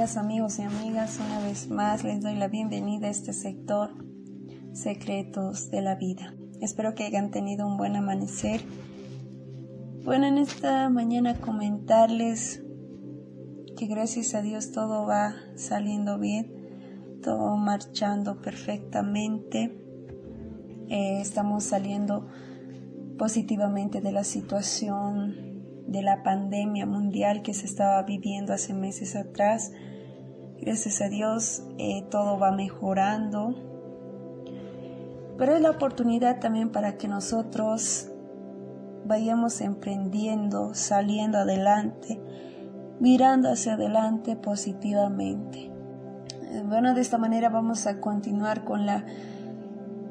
amigos y amigas, una vez más les doy la bienvenida a este sector Secretos de la Vida. Espero que hayan tenido un buen amanecer. Bueno, en esta mañana comentarles que gracias a Dios todo va saliendo bien, todo marchando perfectamente. Eh, estamos saliendo positivamente de la situación de la pandemia mundial que se estaba viviendo hace meses atrás. Gracias a Dios eh, todo va mejorando. Pero es la oportunidad también para que nosotros vayamos emprendiendo, saliendo adelante, mirando hacia adelante positivamente. Eh, bueno, de esta manera vamos a continuar con la,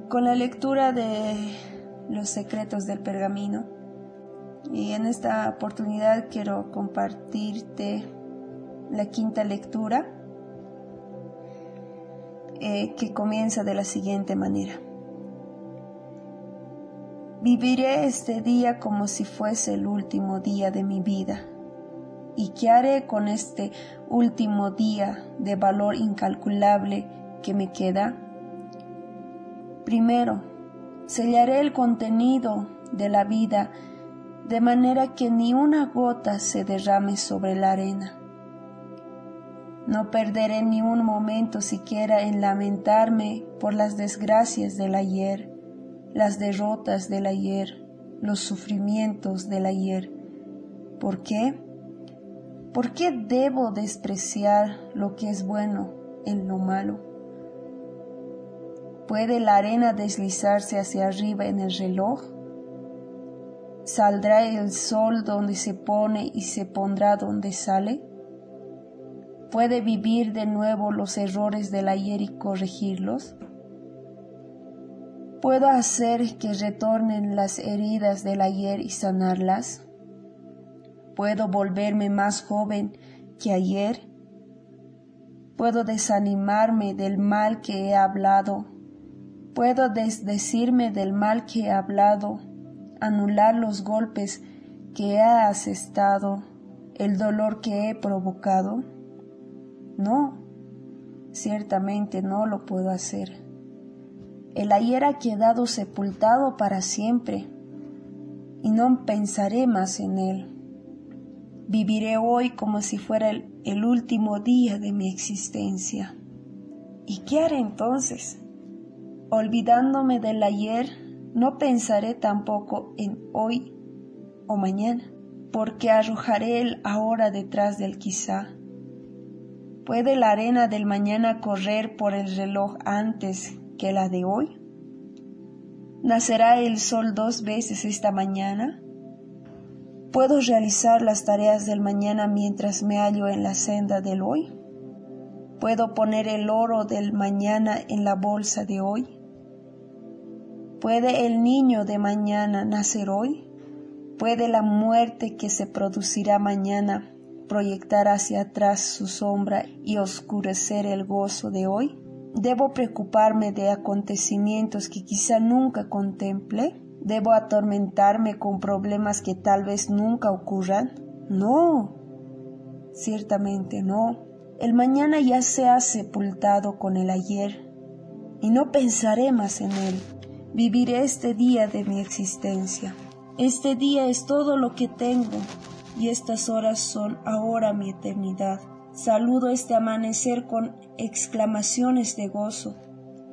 con la lectura de los secretos del pergamino. Y en esta oportunidad quiero compartirte la quinta lectura eh, que comienza de la siguiente manera. Viviré este día como si fuese el último día de mi vida. ¿Y qué haré con este último día de valor incalculable que me queda? Primero, sellaré el contenido de la vida de manera que ni una gota se derrame sobre la arena. No perderé ni un momento siquiera en lamentarme por las desgracias del ayer, las derrotas del ayer, los sufrimientos del ayer. ¿Por qué? ¿Por qué debo despreciar lo que es bueno en lo malo? ¿Puede la arena deslizarse hacia arriba en el reloj? ¿Saldrá el sol donde se pone y se pondrá donde sale? ¿Puede vivir de nuevo los errores del ayer y corregirlos? ¿Puedo hacer que retornen las heridas del ayer y sanarlas? ¿Puedo volverme más joven que ayer? ¿Puedo desanimarme del mal que he hablado? ¿Puedo desdecirme del mal que he hablado? Anular los golpes que he asestado, el dolor que he provocado? No, ciertamente no lo puedo hacer. El ayer ha quedado sepultado para siempre y no pensaré más en él. Viviré hoy como si fuera el último día de mi existencia. ¿Y qué haré entonces? Olvidándome del ayer, no pensaré tampoco en hoy o mañana, porque arrojaré el ahora detrás del quizá. ¿Puede la arena del mañana correr por el reloj antes que la de hoy? ¿Nacerá el sol dos veces esta mañana? ¿Puedo realizar las tareas del mañana mientras me hallo en la senda del hoy? ¿Puedo poner el oro del mañana en la bolsa de hoy? ¿Puede el niño de mañana nacer hoy? ¿Puede la muerte que se producirá mañana proyectar hacia atrás su sombra y oscurecer el gozo de hoy? ¿Debo preocuparme de acontecimientos que quizá nunca contemple? ¿Debo atormentarme con problemas que tal vez nunca ocurran? No, ciertamente no. El mañana ya se ha sepultado con el ayer y no pensaré más en él. Viviré este día de mi existencia. Este día es todo lo que tengo y estas horas son ahora mi eternidad. Saludo este amanecer con exclamaciones de gozo.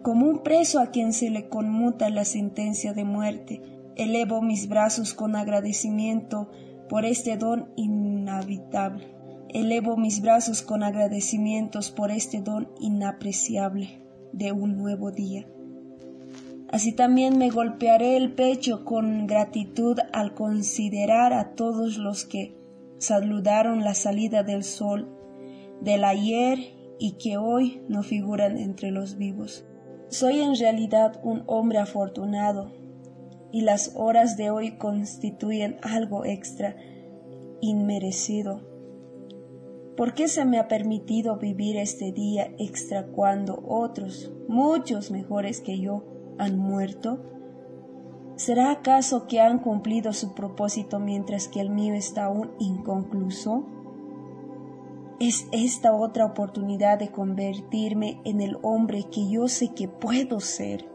Como un preso a quien se le conmuta la sentencia de muerte, elevo mis brazos con agradecimiento por este don inhabitable. Elevo mis brazos con agradecimientos por este don inapreciable de un nuevo día. Así también me golpearé el pecho con gratitud al considerar a todos los que saludaron la salida del sol del ayer y que hoy no figuran entre los vivos. Soy en realidad un hombre afortunado y las horas de hoy constituyen algo extra inmerecido. ¿Por qué se me ha permitido vivir este día extra cuando otros, muchos mejores que yo, han muerto? ¿Será acaso que han cumplido su propósito mientras que el mío está aún inconcluso? Es esta otra oportunidad de convertirme en el hombre que yo sé que puedo ser.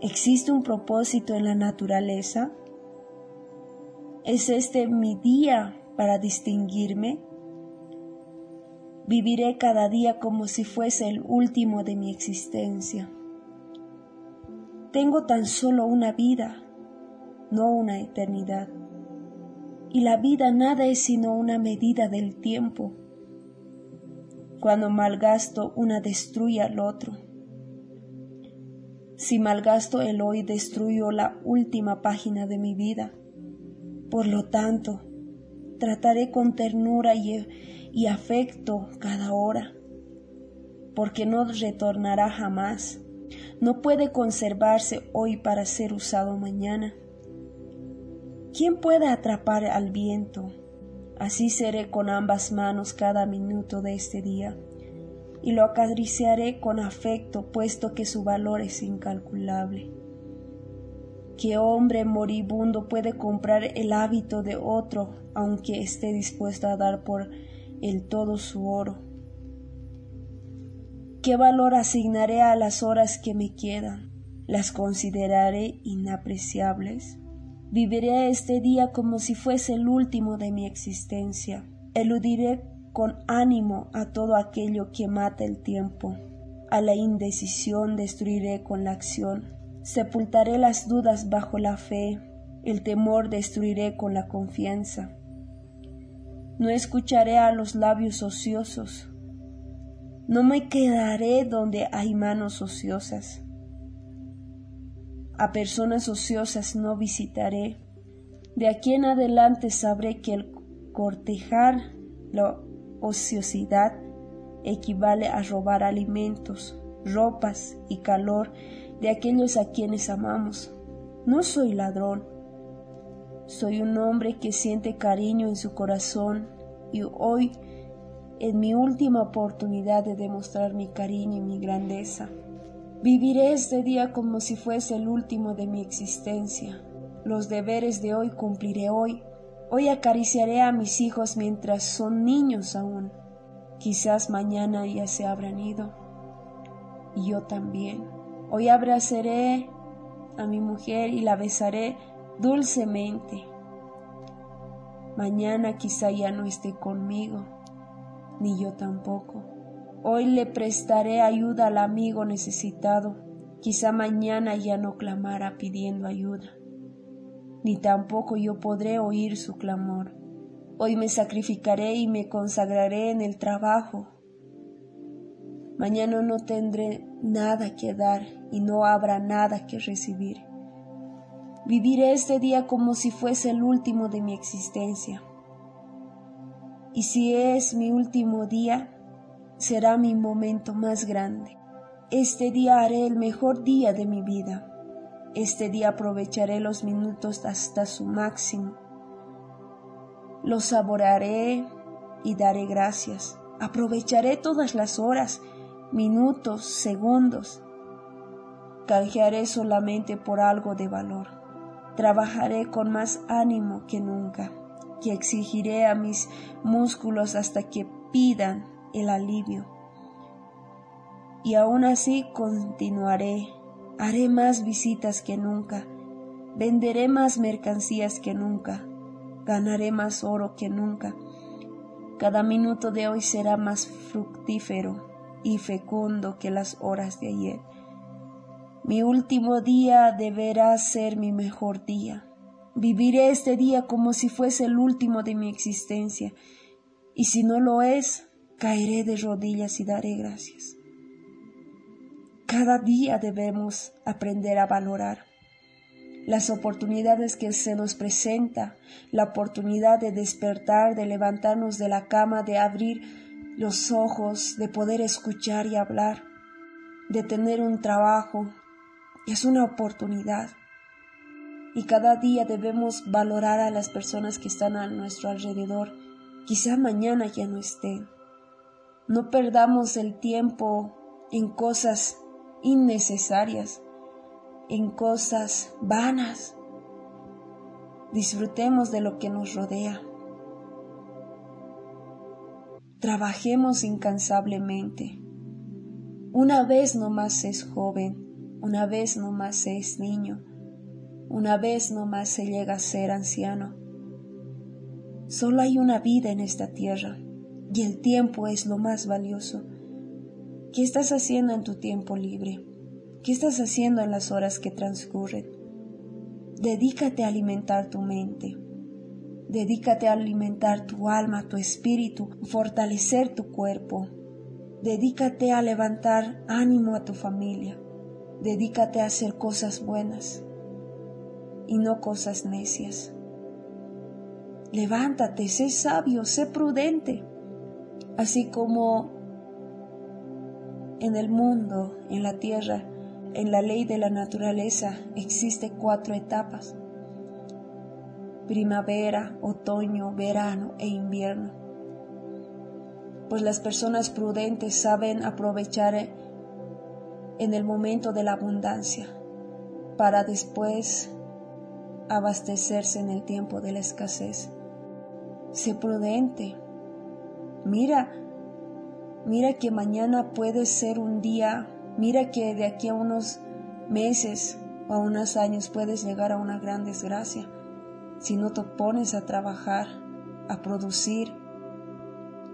¿Existe un propósito en la naturaleza? ¿Es este mi día para distinguirme? Viviré cada día como si fuese el último de mi existencia. Tengo tan solo una vida, no una eternidad. Y la vida nada es sino una medida del tiempo. Cuando malgasto, una destruye al otro. Si malgasto el hoy, destruyo la última página de mi vida. Por lo tanto, trataré con ternura y, y afecto cada hora, porque no retornará jamás. No puede conservarse hoy para ser usado mañana. ¿Quién puede atrapar al viento? Así seré con ambas manos cada minuto de este día, y lo acariciaré con afecto, puesto que su valor es incalculable. ¿Qué hombre moribundo puede comprar el hábito de otro, aunque esté dispuesto a dar por el todo su oro? ¿Qué valor asignaré a las horas que me quedan? ¿Las consideraré inapreciables? Viviré este día como si fuese el último de mi existencia. Eludiré con ánimo a todo aquello que mata el tiempo. A la indecisión destruiré con la acción Sepultaré las dudas bajo la fe, el temor destruiré con la confianza. No escucharé a los labios ociosos, no me quedaré donde hay manos ociosas. A personas ociosas no visitaré. De aquí en adelante sabré que el cortejar la ociosidad equivale a robar alimentos, ropas y calor de aquellos a quienes amamos. No soy ladrón. Soy un hombre que siente cariño en su corazón y hoy es mi última oportunidad de demostrar mi cariño y mi grandeza. Viviré este día como si fuese el último de mi existencia. Los deberes de hoy cumpliré hoy. Hoy acariciaré a mis hijos mientras son niños aún. Quizás mañana ya se habrán ido. Y yo también. Hoy abrazaré a mi mujer y la besaré dulcemente. Mañana quizá ya no esté conmigo, ni yo tampoco. Hoy le prestaré ayuda al amigo necesitado. Quizá mañana ya no clamara pidiendo ayuda, ni tampoco yo podré oír su clamor. Hoy me sacrificaré y me consagraré en el trabajo. Mañana no tendré nada que dar y no habrá nada que recibir. Viviré este día como si fuese el último de mi existencia. Y si es mi último día, será mi momento más grande. Este día haré el mejor día de mi vida. Este día aprovecharé los minutos hasta su máximo. Los saborearé y daré gracias. Aprovecharé todas las horas minutos, segundos. Canjearé solamente por algo de valor. Trabajaré con más ánimo que nunca, que exigiré a mis músculos hasta que pidan el alivio. Y aún así continuaré, haré más visitas que nunca, venderé más mercancías que nunca, ganaré más oro que nunca. Cada minuto de hoy será más fructífero y fecundo que las horas de ayer. Mi último día deberá ser mi mejor día. Viviré este día como si fuese el último de mi existencia, y si no lo es, caeré de rodillas y daré gracias. Cada día debemos aprender a valorar las oportunidades que se nos presenta, la oportunidad de despertar, de levantarnos de la cama, de abrir los ojos, de poder escuchar y hablar, de tener un trabajo. Es una oportunidad. Y cada día debemos valorar a las personas que están a nuestro alrededor. Quizá mañana ya no estén. No perdamos el tiempo en cosas innecesarias, en cosas vanas. Disfrutemos de lo que nos rodea. trabajemos incansablemente. Una vez nomás es joven, una vez nomás es niño, una vez nomás se llega a ser anciano. Solo hay una vida en esta tierra y el tiempo es lo más valioso. ¿Qué estás haciendo en tu tiempo libre? ¿Qué estás haciendo en las horas que transcurren? Dedícate a alimentar tu mente. Dedícate a alimentar tu alma, tu espíritu, fortalecer tu cuerpo. Dedícate a levantar ánimo a tu familia. Dedícate a hacer cosas buenas y no cosas necias. Levántate, sé sabio, sé prudente, así como en el mundo, en la tierra, en la ley de la naturaleza existe cuatro etapas. Primavera, otoño, verano e invierno. Pues las personas prudentes saben aprovechar en el momento de la abundancia para después abastecerse en el tiempo de la escasez. Sé prudente. Mira, mira que mañana puede ser un día, mira que de aquí a unos meses o a unos años puedes llegar a una gran desgracia si no te pones a trabajar, a producir,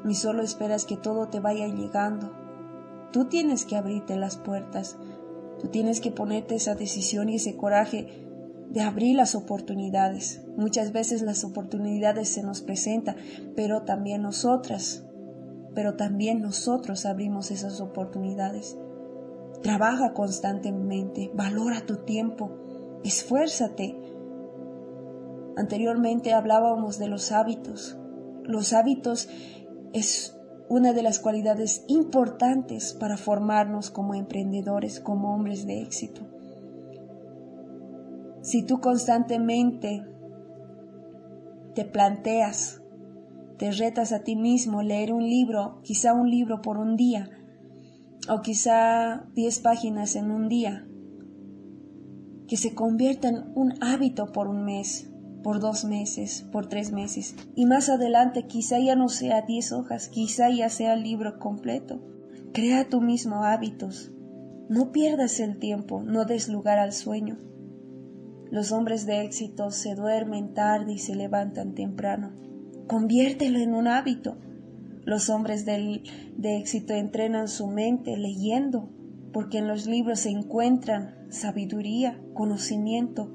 ni solo esperas que todo te vaya llegando. Tú tienes que abrirte las puertas, tú tienes que ponerte esa decisión y ese coraje de abrir las oportunidades. Muchas veces las oportunidades se nos presentan, pero también nosotras, pero también nosotros abrimos esas oportunidades. Trabaja constantemente, valora tu tiempo, esfuérzate. Anteriormente hablábamos de los hábitos. Los hábitos es una de las cualidades importantes para formarnos como emprendedores, como hombres de éxito. Si tú constantemente te planteas, te retas a ti mismo leer un libro, quizá un libro por un día, o quizá diez páginas en un día, que se convierta en un hábito por un mes, por dos meses, por tres meses, y más adelante quizá ya no sea diez hojas, quizá ya sea el libro completo. Crea tú mismo hábitos. No pierdas el tiempo, no des lugar al sueño. Los hombres de éxito se duermen tarde y se levantan temprano. Conviértelo en un hábito. Los hombres de éxito entrenan su mente leyendo, porque en los libros se encuentran sabiduría, conocimiento.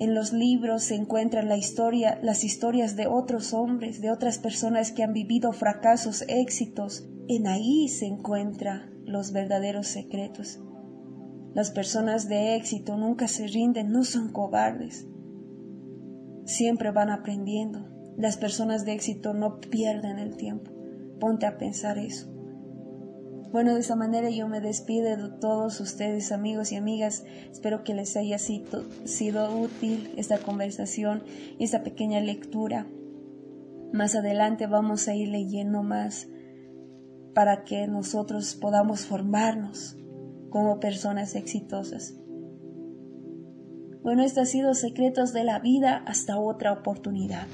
En los libros se encuentran la historia, las historias de otros hombres, de otras personas que han vivido fracasos, éxitos. En ahí se encuentran los verdaderos secretos. Las personas de éxito nunca se rinden, no son cobardes. Siempre van aprendiendo. Las personas de éxito no pierden el tiempo. Ponte a pensar eso. Bueno, de esa manera yo me despido de todos ustedes, amigos y amigas. Espero que les haya sido, sido útil esta conversación y esta pequeña lectura. Más adelante vamos a ir leyendo más para que nosotros podamos formarnos como personas exitosas. Bueno, esto ha sido Secretos de la Vida hasta otra oportunidad.